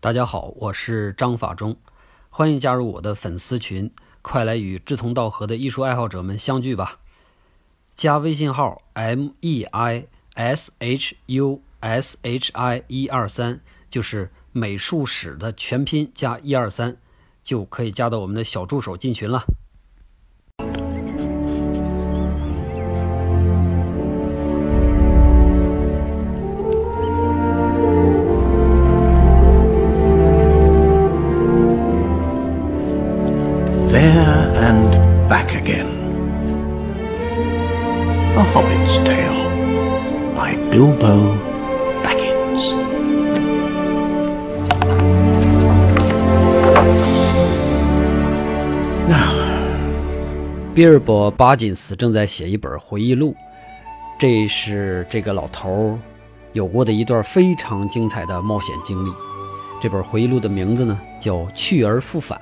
大家好，我是张法中，欢迎加入我的粉丝群，快来与志同道合的艺术爱好者们相聚吧！加微信号 m e i s h u s h i 一二三，就是美术史的全拼加一二三，就可以加到我们的小助手进群了。There and back again. A Hobbit's Tale by Bilbo Baggins. 比尔博·巴金斯正在写一本回忆录，这是这个老头儿有过的一段非常精彩的冒险经历。这本回忆录的名字呢叫《去而复返》。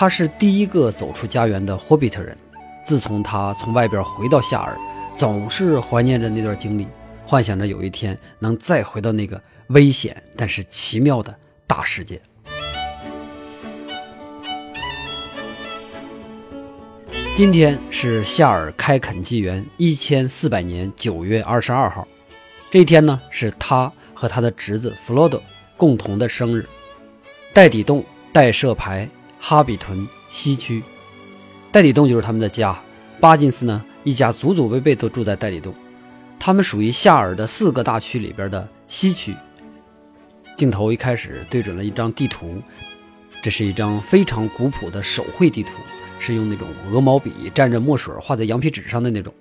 他是第一个走出家园的霍比特人。自从他从外边回到夏尔，总是怀念着那段经历，幻想着有一天能再回到那个危险但是奇妙的大世界。今天是夏尔开垦纪元一千四百年九月二十二号，这一天呢是他和他的侄子弗罗多共同的生日。戴底洞戴舍牌哈比屯西区，戴理洞就是他们的家。巴金斯呢一家祖祖辈辈都住在戴理洞，他们属于夏尔的四个大区里边的西区。镜头一开始对准了一张地图，这是一张非常古朴的手绘地图。是用那种鹅毛笔蘸着墨水画在羊皮纸上的那种。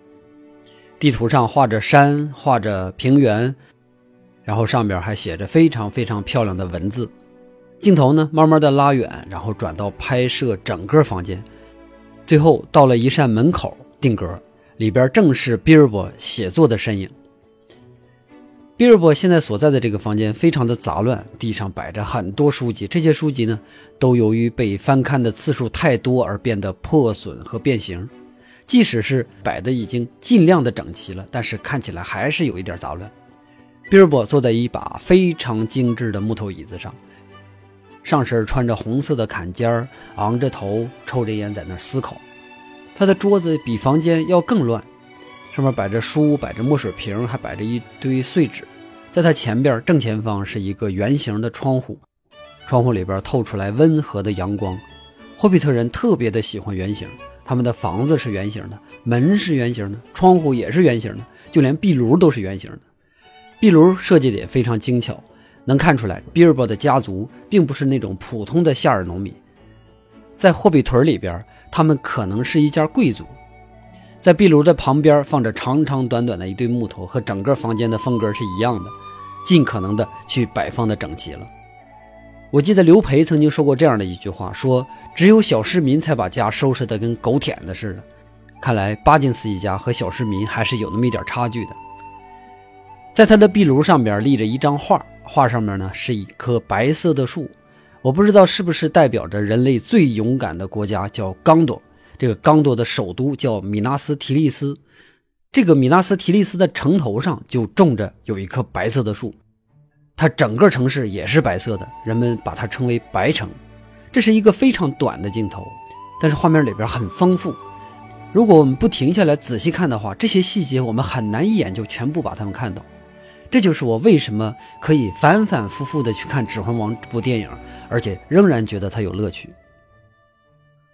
地图上画着山，画着平原，然后上边还写着非常非常漂亮的文字。镜头呢，慢慢的拉远，然后转到拍摄整个房间，最后到了一扇门口定格，里边正是比尔博写作的身影。比尔博现在所在的这个房间非常的杂乱，地上摆着很多书籍，这些书籍呢，都由于被翻看的次数太多而变得破损和变形。即使是摆的已经尽量的整齐了，但是看起来还是有一点杂乱。比尔博坐在一把非常精致的木头椅子上，上身穿着红色的坎肩儿，昂着头，抽着烟在那儿思考。他的桌子比房间要更乱。上面摆着书，摆着墨水瓶，还摆着一堆碎纸。在他前边正前方是一个圆形的窗户，窗户里边透出来温和的阳光。霍比特人特别的喜欢圆形，他们的房子是圆形的，门是圆形的，窗户也是圆形的，就连壁炉都是圆形的。壁炉设计的也非常精巧，能看出来比尔博的家族并不是那种普通的夏尔农民，在霍比屯里边，他们可能是一家贵族。在壁炉的旁边放着长长短短的一堆木头，和整个房间的风格是一样的，尽可能的去摆放的整齐了。我记得刘培曾经说过这样的一句话，说只有小市民才把家收拾得跟狗舔的似的。看来巴金斯一家和小市民还是有那么一点差距的。在他的壁炉上边立着一张画，画上面呢是一棵白色的树，我不知道是不是代表着人类最勇敢的国家，叫刚多。这个刚多的首都叫米纳斯提利斯，这个米纳斯提利斯的城头上就种着有一棵白色的树，它整个城市也是白色的，人们把它称为白城。这是一个非常短的镜头，但是画面里边很丰富。如果我们不停下来仔细看的话，这些细节我们很难一眼就全部把它们看到。这就是我为什么可以反反复复的去看《指环王》这部电影，而且仍然觉得它有乐趣。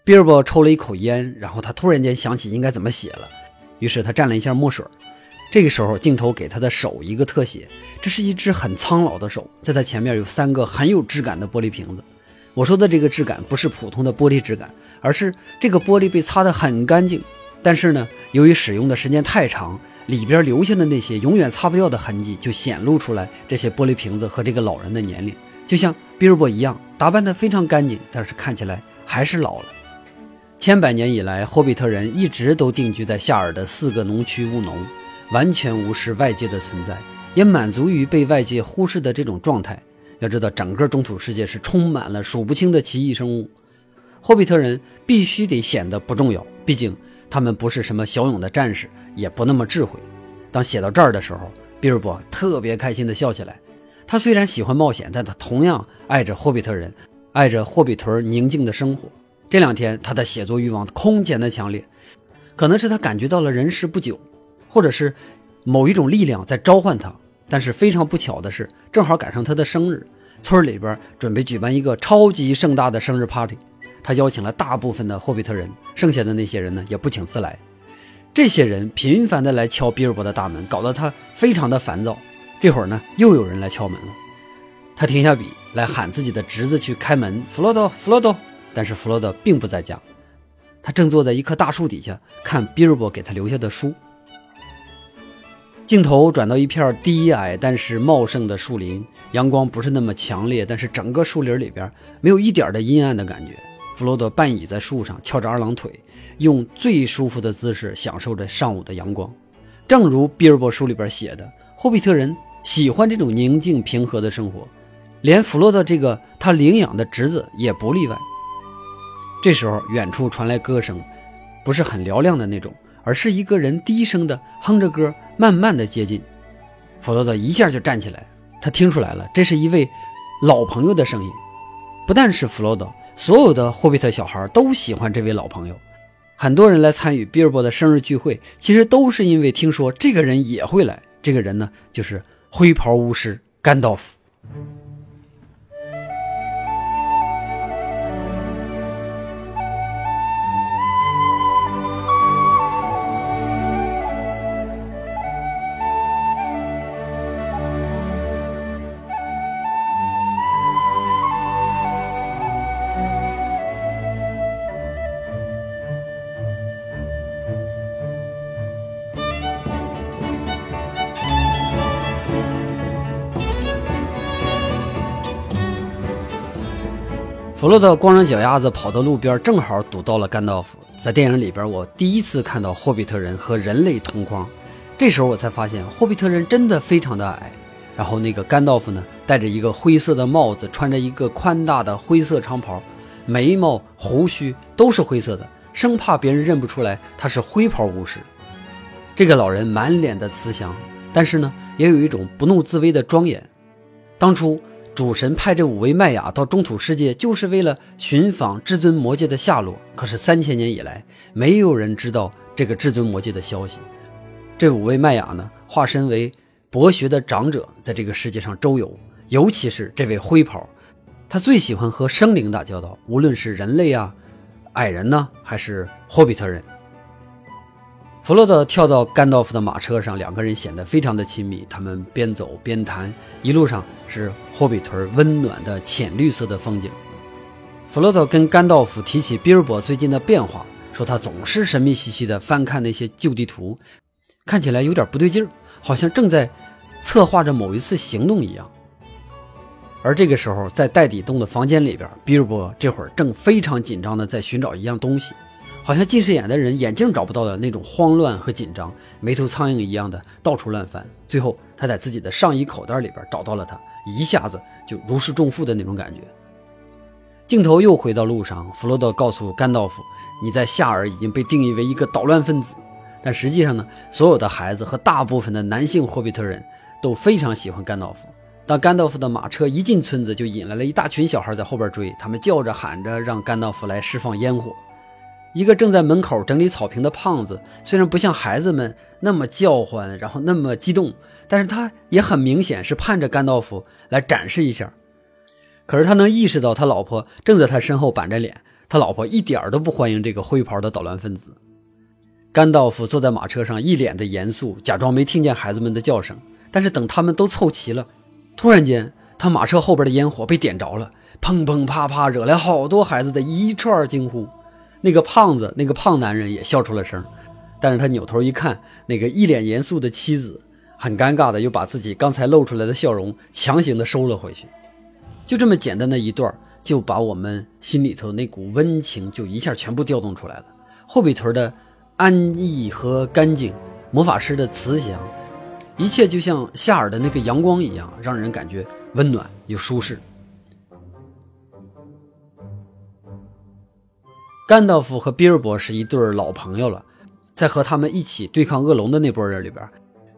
比尔博抽了一口烟，然后他突然间想起应该怎么写了，于是他蘸了一下墨水。这个时候，镜头给他的手一个特写，这是一只很苍老的手，在他前面有三个很有质感的玻璃瓶子。我说的这个质感不是普通的玻璃质感，而是这个玻璃被擦得很干净，但是呢，由于使用的时间太长，里边留下的那些永远擦不掉的痕迹就显露出来。这些玻璃瓶子和这个老人的年龄，就像比尔博一样，打扮得非常干净，但是看起来还是老了。千百年以来，霍比特人一直都定居在夏尔的四个农区务农，完全无视外界的存在，也满足于被外界忽视的这种状态。要知道，整个中土世界是充满了数不清的奇异生物，霍比特人必须得显得不重要，毕竟他们不是什么骁勇的战士，也不那么智慧。当写到这儿的时候，比尔博特别开心地笑起来。他虽然喜欢冒险，但他同样爱着霍比特人，爱着霍比屯宁静的生活。这两天，他的写作欲望空前的强烈，可能是他感觉到了人世不久，或者是某一种力量在召唤他。但是非常不巧的是，正好赶上他的生日，村里边准备举办一个超级盛大的生日 party，他邀请了大部分的霍比特人，剩下的那些人呢也不请自来。这些人频繁的来敲比尔博的大门，搞得他非常的烦躁。这会儿呢，又有人来敲门了，他停下笔来喊自己的侄子去开门，弗洛多，弗洛多。但是弗洛多并不在家，他正坐在一棵大树底下看比尔博给他留下的书。镜头转到一片低矮但是茂盛的树林，阳光不是那么强烈，但是整个树林里边没有一点的阴暗的感觉。弗洛多半倚在树上，翘着二郎腿，用最舒服的姿势享受着上午的阳光。正如比尔博书里边写的，霍比特人喜欢这种宁静平和的生活，连弗洛多这个他领养的侄子也不例外。这时候，远处传来歌声，不是很嘹亮的那种，而是一个人低声的哼着歌，慢慢的接近。弗洛多一下就站起来，他听出来了，这是一位老朋友的声音。不但是弗洛多，所有的霍比特小孩都喜欢这位老朋友。很多人来参与比尔博的生日聚会，其实都是因为听说这个人也会来。这个人呢，就是灰袍巫师甘道夫。弗洛特光着脚丫子跑到路边，正好堵到了甘道夫。在电影里边，我第一次看到霍比特人和人类同框，这时候我才发现霍比特人真的非常的矮。然后那个甘道夫呢，戴着一个灰色的帽子，穿着一个宽大的灰色长袍，眉毛胡须都是灰色的，生怕别人认不出来他是灰袍巫师。这个老人满脸的慈祥，但是呢，也有一种不怒自威的庄严。当初。主神派这五位麦雅到中土世界，就是为了寻访至尊魔戒的下落。可是三千年以来，没有人知道这个至尊魔戒的消息。这五位麦雅呢，化身为博学的长者，在这个世界上周游。尤其是这位灰袍，他最喜欢和生灵打交道，无论是人类啊、矮人呢，还是霍比特人。弗洛德跳到甘道夫的马车上，两个人显得非常的亲密。他们边走边谈，一路上是霍比屯温暖的浅绿色的风景。弗洛特跟甘道夫提起比尔博最近的变化，说他总是神秘兮兮的翻看那些旧地图，看起来有点不对劲儿，好像正在策划着某一次行动一样。而这个时候，在袋底洞的房间里边，比尔博这会儿正非常紧张的在寻找一样东西。好像近视眼的人眼镜找不到的那种慌乱和紧张，没头苍蝇一样的到处乱翻。最后，他在自己的上衣口袋里边找到了它，一下子就如释重负的那种感觉。镜头又回到路上，弗罗德告诉甘道夫：“你在夏尔已经被定义为一个捣乱分子。”但实际上呢，所有的孩子和大部分的男性霍比特人都非常喜欢甘道夫。当甘道夫的马车一进村子，就引来了一大群小孩在后边追，他们叫着喊着让甘道夫来释放烟火。一个正在门口整理草坪的胖子，虽然不像孩子们那么叫唤，然后那么激动，但是他也很明显是盼着甘道夫来展示一下。可是他能意识到他老婆正在他身后板着脸，他老婆一点都不欢迎这个灰袍的捣乱分子。甘道夫坐在马车上，一脸的严肃，假装没听见孩子们的叫声。但是等他们都凑齐了，突然间，他马车后边的烟火被点着了，砰砰啪啪，惹来好多孩子的一串惊呼。那个胖子，那个胖男人也笑出了声，但是他扭头一看，那个一脸严肃的妻子，很尴尬的又把自己刚才露出来的笑容强行的收了回去。就这么简单的一段，就把我们心里头那股温情就一下全部调动出来了。霍比屯的安逸和干净，魔法师的慈祥，一切就像夏尔的那个阳光一样，让人感觉温暖又舒适。甘道夫和比尔博是一对老朋友了，在和他们一起对抗恶龙的那波人里边，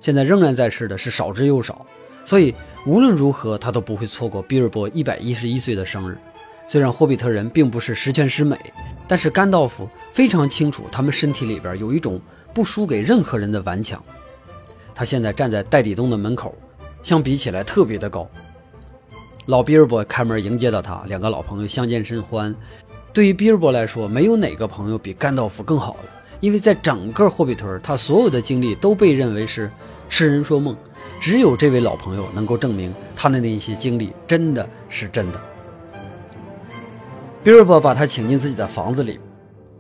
现在仍然在世的是少之又少。所以无论如何他都不会错过比尔博一百一十一岁的生日。虽然霍比特人并不是十全十美，但是甘道夫非常清楚他们身体里边有一种不输给任何人的顽强。他现在站在戴底洞的门口，相比起来特别的高。老比尔博开门迎接到他，两个老朋友相见甚欢。对于比尔博来说，没有哪个朋友比甘道夫更好了，因为在整个霍比屯，他所有的经历都被认为是痴人说梦，只有这位老朋友能够证明他的那些经历真的是真的。比尔博把他请进自己的房子里，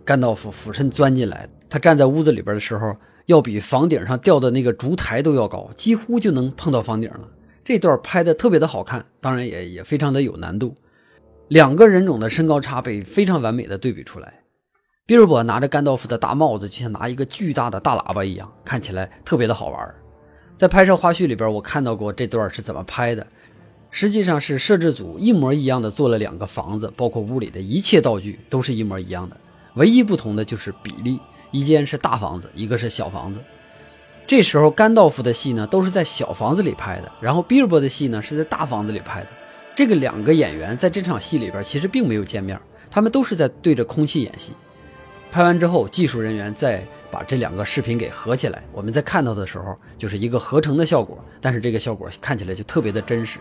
甘道夫俯身钻进来，他站在屋子里边的时候，要比房顶上吊的那个烛台都要高，几乎就能碰到房顶了。这段拍的特别的好看，当然也也非常的有难度。两个人种的身高差被非常完美的对比出来。比尔博拿着甘道夫的大帽子，就像拿一个巨大的大喇叭一样，看起来特别的好玩。在拍摄花絮里边，我看到过这段是怎么拍的。实际上是摄制组一模一样的做了两个房子，包括屋里的一切道具都是一模一样的，唯一不同的就是比例，一间是大房子，一个是小房子。这时候甘道夫的戏呢都是在小房子里拍的，然后比尔博的戏呢是在大房子里拍的。这个两个演员在这场戏里边其实并没有见面，他们都是在对着空气演戏。拍完之后，技术人员再把这两个视频给合起来，我们在看到的时候就是一个合成的效果，但是这个效果看起来就特别的真实。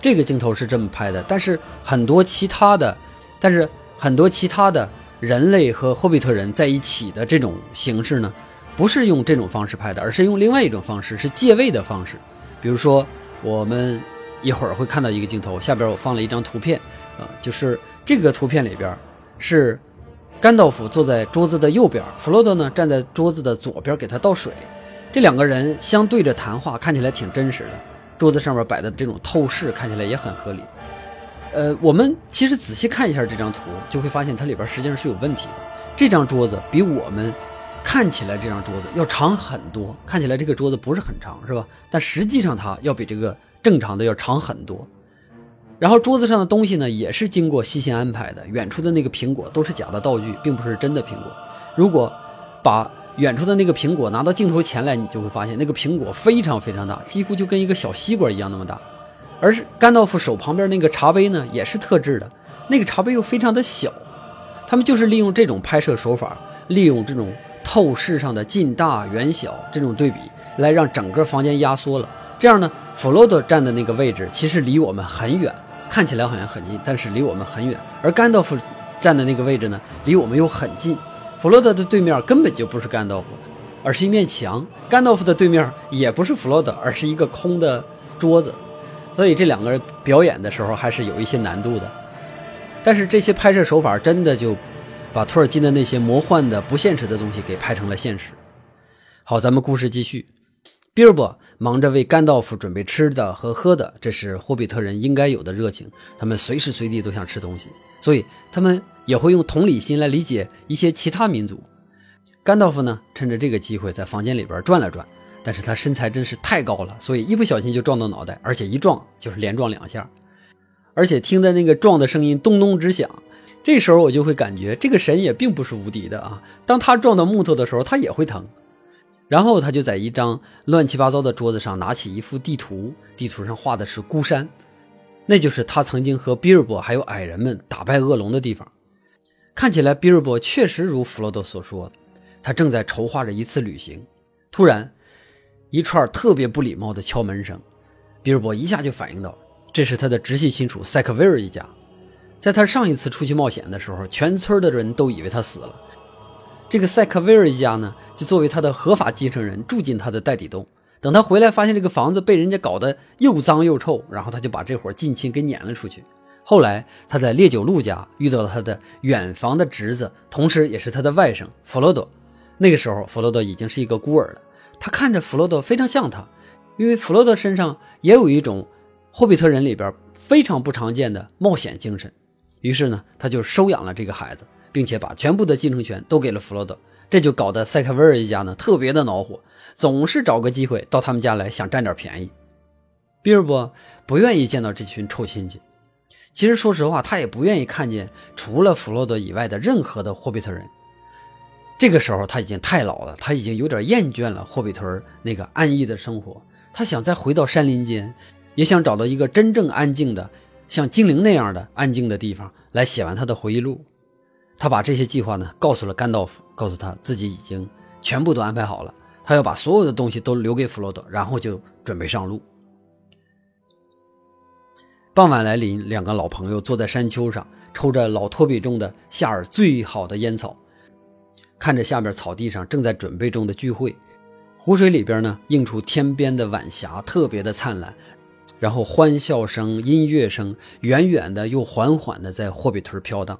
这个镜头是这么拍的，但是很多其他的，但是很多其他的人类和霍比特人在一起的这种形式呢？不是用这种方式拍的，而是用另外一种方式，是借位的方式。比如说，我们一会儿会看到一个镜头，下边我放了一张图片，啊，就是这个图片里边是甘道夫坐在桌子的右边，弗洛多呢站在桌子的左边给他倒水，这两个人相对着谈话，看起来挺真实的。桌子上面摆的这种透视看起来也很合理。呃，我们其实仔细看一下这张图，就会发现它里边实际上是有问题的。这张桌子比我们看起来这张桌子要长很多，看起来这个桌子不是很长，是吧？但实际上它要比这个正常的要长很多。然后桌子上的东西呢，也是经过细心安排的。远处的那个苹果都是假的道具，并不是真的苹果。如果把远处的那个苹果拿到镜头前来，你就会发现那个苹果非常非常大，几乎就跟一个小西瓜一样那么大。而是甘道夫手旁边那个茶杯呢，也是特制的，那个茶杯又非常的小。他们就是利用这种拍摄手法，利用这种。透视上的近大远小这种对比，来让整个房间压缩了。这样呢，弗洛德站的那个位置其实离我们很远，看起来好像很近，但是离我们很远。而甘道夫站的那个位置呢，离我们又很近。弗洛德的对面根本就不是甘道夫，而是一面墙。甘道夫的对面也不是弗洛德，而是一个空的桌子。所以这两个人表演的时候还是有一些难度的。但是这些拍摄手法真的就。把托尔金的那些魔幻的、不现实的东西给拍成了现实。好，咱们故事继续。比尔博忙着为甘道夫准备吃的和喝的，这是霍比特人应该有的热情。他们随时随地都想吃东西，所以他们也会用同理心来理解一些其他民族。甘道夫呢，趁着这个机会在房间里边转了转，但是他身材真是太高了，所以一不小心就撞到脑袋，而且一撞就是连撞两下，而且听的那个撞的声音咚咚直响。这时候我就会感觉这个神也并不是无敌的啊！当他撞到木头的时候，他也会疼。然后他就在一张乱七八糟的桌子上拿起一幅地图，地图上画的是孤山，那就是他曾经和比尔博还有矮人们打败恶龙的地方。看起来比尔博确实如弗洛多所说，他正在筹划着一次旅行。突然，一串特别不礼貌的敲门声，比尔博一下就反应到，这是他的直系亲属塞克维尔一家。在他上一次出去冒险的时候，全村的人都以为他死了。这个塞克威尔一家呢，就作为他的合法继承人住进他的袋底洞。等他回来，发现这个房子被人家搞得又脏又臭，然后他就把这伙近亲给撵了出去。后来他在烈酒路家遇到了他的远房的侄子，同时也是他的外甥弗罗多。那个时候，弗罗多已经是一个孤儿了。他看着弗罗多非常像他，因为弗罗多身上也有一种霍比特人里边非常不常见的冒险精神。于是呢，他就收养了这个孩子，并且把全部的继承权都给了弗洛德，这就搞得塞克维尔一家呢特别的恼火，总是找个机会到他们家来想占点便宜。比尔博不愿意见到这群臭亲戚，其实说实话，他也不愿意看见除了弗洛德以外的任何的霍比特人。这个时候他已经太老了，他已经有点厌倦了霍比屯那个安逸的生活，他想再回到山林间，也想找到一个真正安静的，像精灵那样的安静的地方来写完他的回忆录。他把这些计划呢告诉了甘道夫，告诉他自己已经全部都安排好了，他要把所有的东西都留给弗罗多，然后就准备上路。傍晚来临，两个老朋友坐在山丘上，抽着老托比种的夏尔最好的烟草，看着下面草地上正在准备中的聚会。湖水里边呢，映出天边的晚霞，特别的灿烂。然后欢笑声、音乐声，远远的又缓缓的在霍比屯飘荡。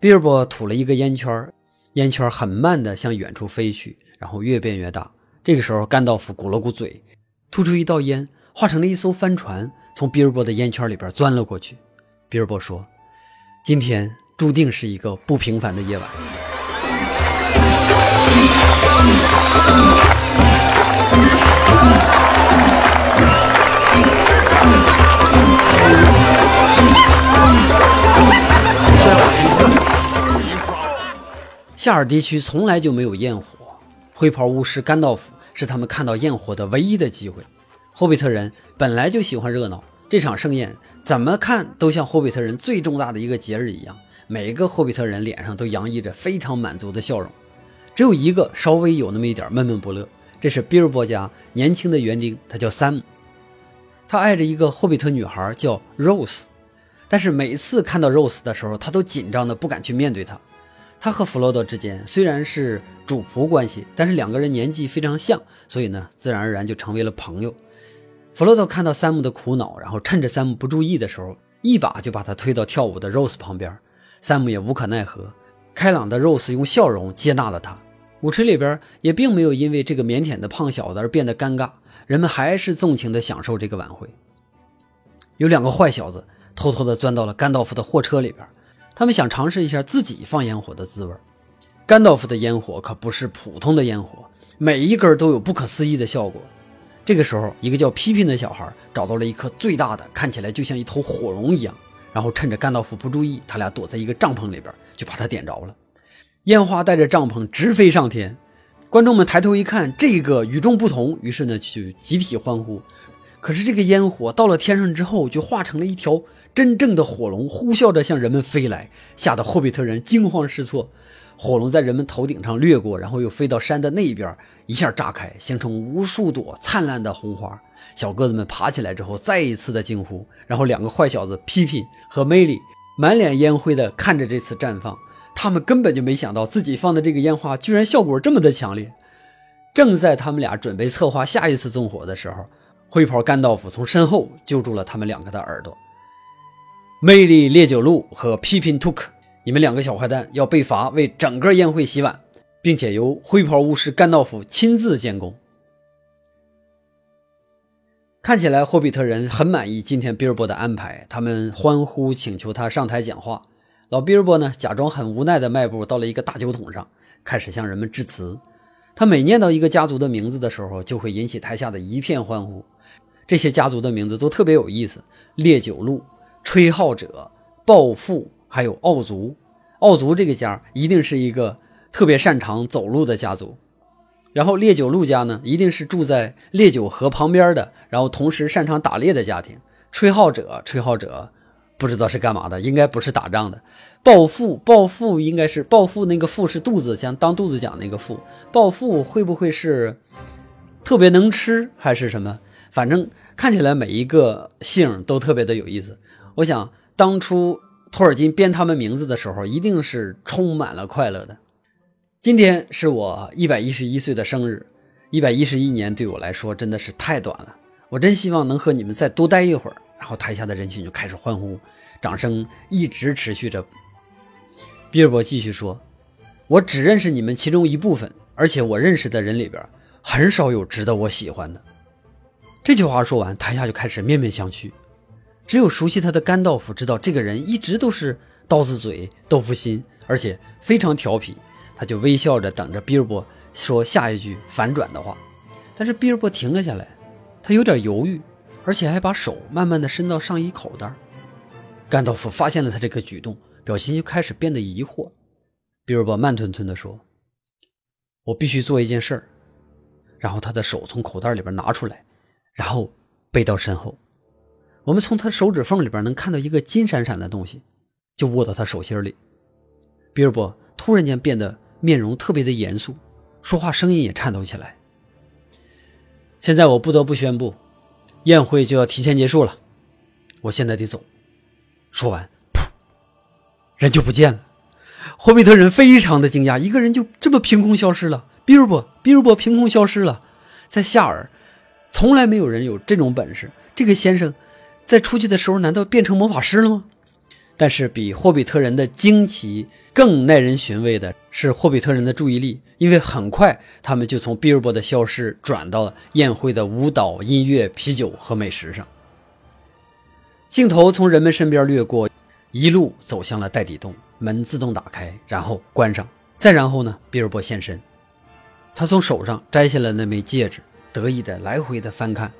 比尔博吐了一个烟圈，烟圈很慢的向远处飞去，然后越变越大。这个时候，甘道夫鼓了鼓嘴，吐出一道烟，化成了一艘帆船，从比尔博的烟圈里边钻了过去。比尔博说：“今天注定是一个不平凡的夜晚。”夏尔地区从来就没有焰火，灰袍巫师甘道夫是他们看到焰火的唯一的机会。霍比特人本来就喜欢热闹，这场盛宴怎么看都像霍比特人最重大的一个节日一样。每一个霍比特人脸上都洋溢着非常满足的笑容，只有一个稍微有那么一点闷闷不乐，这是比尔博家年轻的园丁，他叫山姆，他爱着一个霍比特女孩叫 Rose，但是每次看到 Rose 的时候，他都紧张的不敢去面对她。他和弗洛多之间虽然是主仆关系，但是两个人年纪非常像，所以呢，自然而然就成为了朋友。弗洛多看到山姆的苦恼，然后趁着山姆不注意的时候，一把就把他推到跳舞的 Rose 旁边。山姆也无可奈何，开朗的 Rose 用笑容接纳了他。舞池里边也并没有因为这个腼腆的胖小子而变得尴尬，人们还是纵情地享受这个晚会。有两个坏小子偷偷地钻到了甘道夫的货车里边。他们想尝试一下自己放烟火的滋味。甘道夫的烟火可不是普通的烟火，每一根都有不可思议的效果。这个时候，一个叫皮皮的小孩找到了一颗最大的，看起来就像一头火龙一样。然后趁着甘道夫不注意，他俩躲在一个帐篷里边，就把它点着了。烟花带着帐篷直飞上天，观众们抬头一看，这个与众不同，于是呢就集体欢呼。可是这个烟火到了天上之后，就化成了一条。真正的火龙呼啸着向人们飞来，吓得霍比特人惊慌失措。火龙在人们头顶上掠过，然后又飞到山的那一边，一下炸开，形成无数朵灿烂的红花。小个子们爬起来之后，再一次的惊呼。然后两个坏小子皮皮和梅里满脸烟灰的看着这次绽放，他们根本就没想到自己放的这个烟花居然效果这么的强烈。正在他们俩准备策划下一次纵火的时候，灰袍甘道夫从身后揪住了他们两个的耳朵。魅力烈酒路和批评 took，你们两个小坏蛋要被罚为整个宴会洗碗，并且由灰袍巫师甘道夫亲自监工。看起来霍比特人很满意今天比尔博的安排，他们欢呼请求他上台讲话。老比尔博呢，假装很无奈的迈步到了一个大酒桶上，开始向人们致辞。他每念到一个家族的名字的时候，就会引起台下的一片欢呼。这些家族的名字都特别有意思，烈酒路。吹号者、暴富，还有奥族。奥族这个家一定是一个特别擅长走路的家族。然后烈酒鹿家呢，一定是住在烈酒河旁边的，然后同时擅长打猎的家庭。吹号者，吹号者不知道是干嘛的，应该不是打仗的。暴富，暴富应该是暴富，那个富是肚子，像当肚子讲那个富。暴富会不会是特别能吃，还是什么？反正看起来每一个姓都特别的有意思。我想，当初托尔金编他们名字的时候，一定是充满了快乐的。今天是我一百一十一岁的生日，一百一十一年对我来说真的是太短了。我真希望能和你们再多待一会儿。然后台下的人群就开始欢呼，掌声一直持续着。比尔博继续说：“我只认识你们其中一部分，而且我认识的人里边很少有值得我喜欢的。”这句话说完，台下就开始面面相觑。只有熟悉他的甘道夫知道，这个人一直都是刀子嘴豆腐心，而且非常调皮。他就微笑着等着比尔博说下一句反转的话。但是比尔博停了下来，他有点犹豫，而且还把手慢慢的伸到上衣口袋。甘道夫发现了他这个举动，表情就开始变得疑惑。比尔博慢吞吞地说：“我必须做一件事儿。”然后他的手从口袋里边拿出来，然后背到身后，我们从他手指缝里边能看到一个金闪闪的东西，就握到他手心里。比尔博突然间变得面容特别的严肃，说话声音也颤抖起来。现在我不得不宣布，宴会就要提前结束了，我现在得走。说完，噗，人就不见了。霍比特人非常的惊讶，一个人就这么凭空消失了。比尔博，比尔博凭空消失了，在夏尔，从来没有人有这种本事。这个先生，在出去的时候难道变成魔法师了吗？但是比霍比特人的惊奇更耐人寻味的是霍比特人的注意力，因为很快他们就从比尔博的消失转到了宴会的舞蹈、音乐、啤酒和美食上。镜头从人们身边掠过，一路走向了袋底洞，门自动打开，然后关上，再然后呢，比尔博现身，他从手上摘下了那枚戒指，得意的来回的翻看。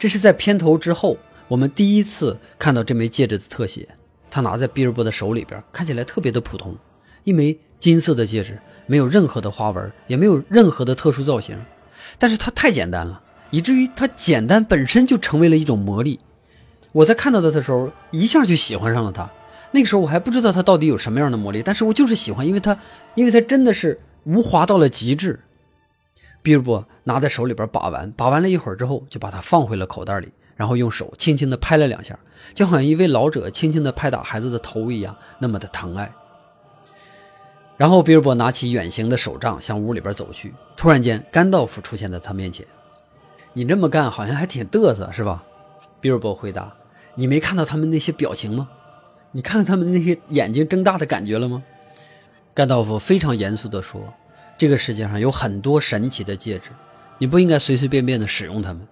这是在片头之后，我们第一次看到这枚戒指的特写。他拿在比尔博的手里边，看起来特别的普通，一枚金色的戒指，没有任何的花纹，也没有任何的特殊造型，但是它太简单了，以至于它简单本身就成为了一种魔力。我在看到它的时候，一下就喜欢上了它。那个时候我还不知道它到底有什么样的魔力，但是我就是喜欢，因为它，因为它真的是无华到了极致。比尔博拿在手里边把玩，把玩了一会儿之后，就把它放回了口袋里。然后用手轻轻地拍了两下，就好像一位老者轻轻地拍打孩子的头一样，那么的疼爱。然后比尔博拿起远行的手杖向屋里边走去。突然间，甘道夫出现在他面前。你这么干好像还挺嘚瑟，是吧？比尔博回答。你没看到他们那些表情吗？你看到他们那些眼睛睁大的感觉了吗？甘道夫非常严肃地说：“这个世界上有很多神奇的戒指，你不应该随随便便地使用它们。”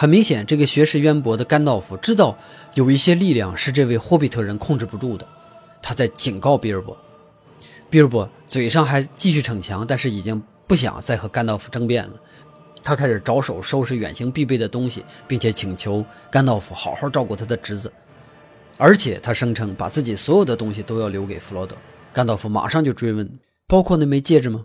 很明显，这个学识渊博的甘道夫知道有一些力量是这位霍比特人控制不住的，他在警告比尔博。比尔博嘴上还继续逞强，但是已经不想再和甘道夫争辩了。他开始着手收拾远行必备的东西，并且请求甘道夫好好照顾他的侄子。而且他声称把自己所有的东西都要留给弗罗德。甘道夫马上就追问：“包括那枚戒指吗？”“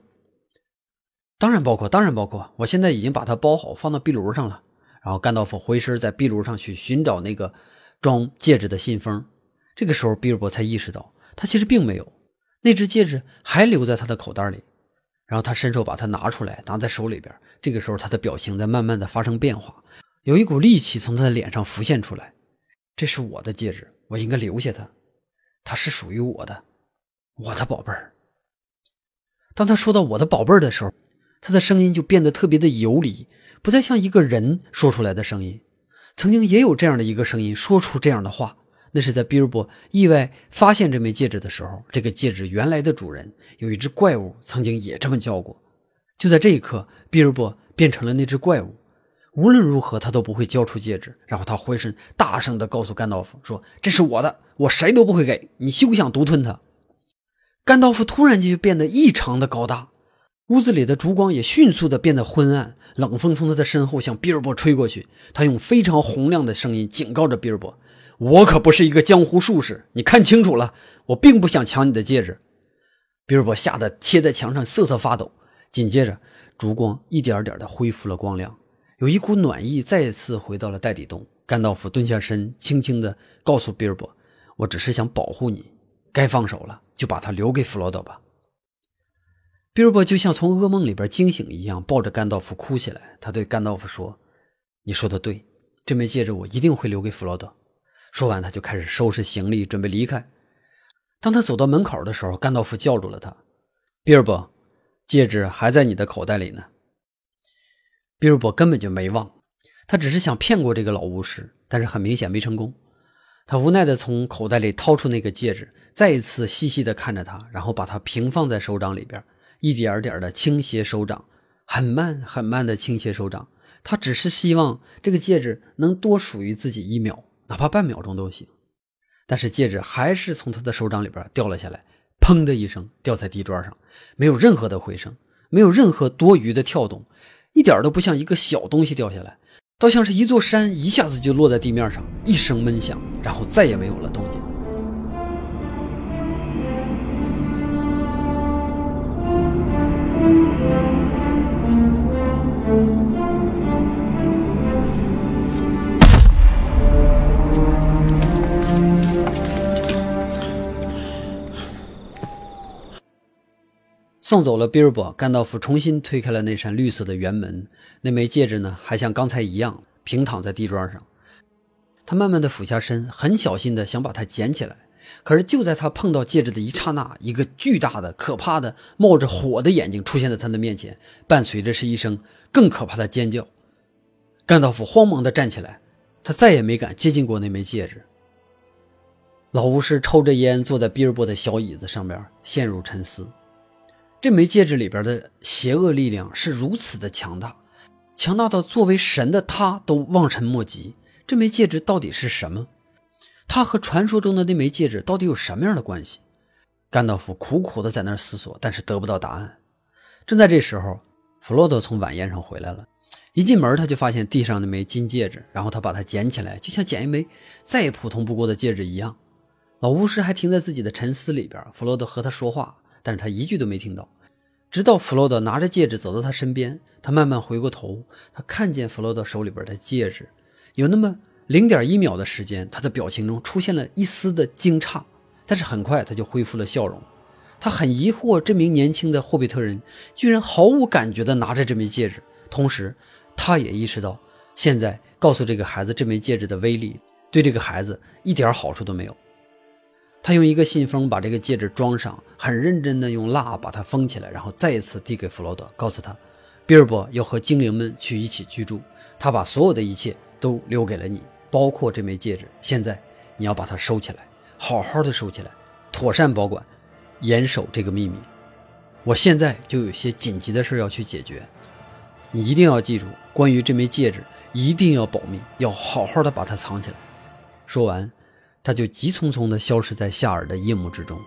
当然包括，当然包括。我现在已经把它包好，放到壁炉上了。”然后甘道夫回身在壁炉上去寻找那个装戒指的信封，这个时候比尔博才意识到他其实并没有那只戒指还留在他的口袋里。然后他伸手把它拿出来，拿在手里边。这个时候他的表情在慢慢的发生变化，有一股戾气从他的脸上浮现出来。这是我的戒指，我应该留下它，它是属于我的，我的宝贝儿。当他说到我的宝贝儿的时候，他的声音就变得特别的游离。不再像一个人说出来的声音，曾经也有这样的一个声音说出这样的话，那是在比尔博意外发现这枚戒指的时候，这个戒指原来的主人有一只怪物曾经也这么叫过。就在这一刻，比尔博变成了那只怪物，无论如何他都不会交出戒指。然后他回身大声地告诉甘道夫说：“这是我的，我谁都不会给你，休想独吞它。”甘道夫突然间就变得异常的高大。屋子里的烛光也迅速的变得昏暗，冷风从他的身后向比尔博吹过去。他用非常洪亮的声音警告着比尔博：“我可不是一个江湖术士，你看清楚了，我并不想抢你的戒指。”比尔博吓得贴在墙上瑟瑟发抖。紧接着，烛光一点点的恢复了光亮，有一股暖意再次回到了袋底洞。甘道夫蹲下身，轻轻的告诉比尔博：“我只是想保护你，该放手了，就把它留给弗罗多吧。”比尔博就像从噩梦里边惊醒一样，抱着甘道夫哭起来。他对甘道夫说：“你说的对，这枚戒指我一定会留给弗罗德。”说完，他就开始收拾行李，准备离开。当他走到门口的时候，甘道夫叫住了他：“比尔博，戒指还在你的口袋里呢。”比尔博根本就没忘，他只是想骗过这个老巫师，但是很明显没成功。他无奈地从口袋里掏出那个戒指，再一次细细地看着它，然后把它平放在手掌里边。一点点的倾斜手掌，很慢很慢的倾斜手掌。他只是希望这个戒指能多属于自己一秒，哪怕半秒钟都行。但是戒指还是从他的手掌里边掉了下来，砰的一声掉在地砖上，没有任何的回声，没有任何多余的跳动，一点都不像一个小东西掉下来，倒像是一座山一下子就落在地面上，一声闷响，然后再也没有了动静。送走了比尔博，甘道夫重新推开了那扇绿色的圆门。那枚戒指呢，还像刚才一样平躺在地砖上。他慢慢的俯下身，很小心的想把它捡起来。可是就在他碰到戒指的一刹那，一个巨大的、可怕的、冒着火的眼睛出现在他的面前，伴随着是一声更可怕的尖叫。甘道夫慌忙地站起来，他再也没敢接近过那枚戒指。老巫师抽着烟，坐在比尔博的小椅子上面，陷入沉思。这枚戒指里边的邪恶力量是如此的强大，强大到作为神的他都望尘莫及。这枚戒指到底是什么？它和传说中的那枚戒指到底有什么样的关系？甘道夫苦苦的在那儿思索，但是得不到答案。正在这时候，弗洛多从晚宴上回来了。一进门，他就发现地上那枚金戒指，然后他把它捡起来，就像捡一枚再普通不过的戒指一样。老巫师还停在自己的沉思里边。弗洛多和他说话，但是他一句都没听到。直到弗洛德拿着戒指走到他身边，他慢慢回过头，他看见弗洛德手里边的戒指，有那么零点一秒的时间，他的表情中出现了一丝的惊诧，但是很快他就恢复了笑容。他很疑惑，这名年轻的霍比特人居然毫无感觉地拿着这枚戒指，同时。他也意识到，现在告诉这个孩子这枚戒指的威力，对这个孩子一点好处都没有。他用一个信封把这个戒指装上，很认真地用蜡把它封起来，然后再一次递给弗罗多，告诉他，比尔博要和精灵们去一起居住，他把所有的一切都留给了你，包括这枚戒指。现在你要把它收起来，好好的收起来，妥善保管，严守这个秘密。我现在就有些紧急的事要去解决。你一定要记住，关于这枚戒指，一定要保密，要好好的把它藏起来。说完，他就急匆匆地消失在夏尔的夜幕之中。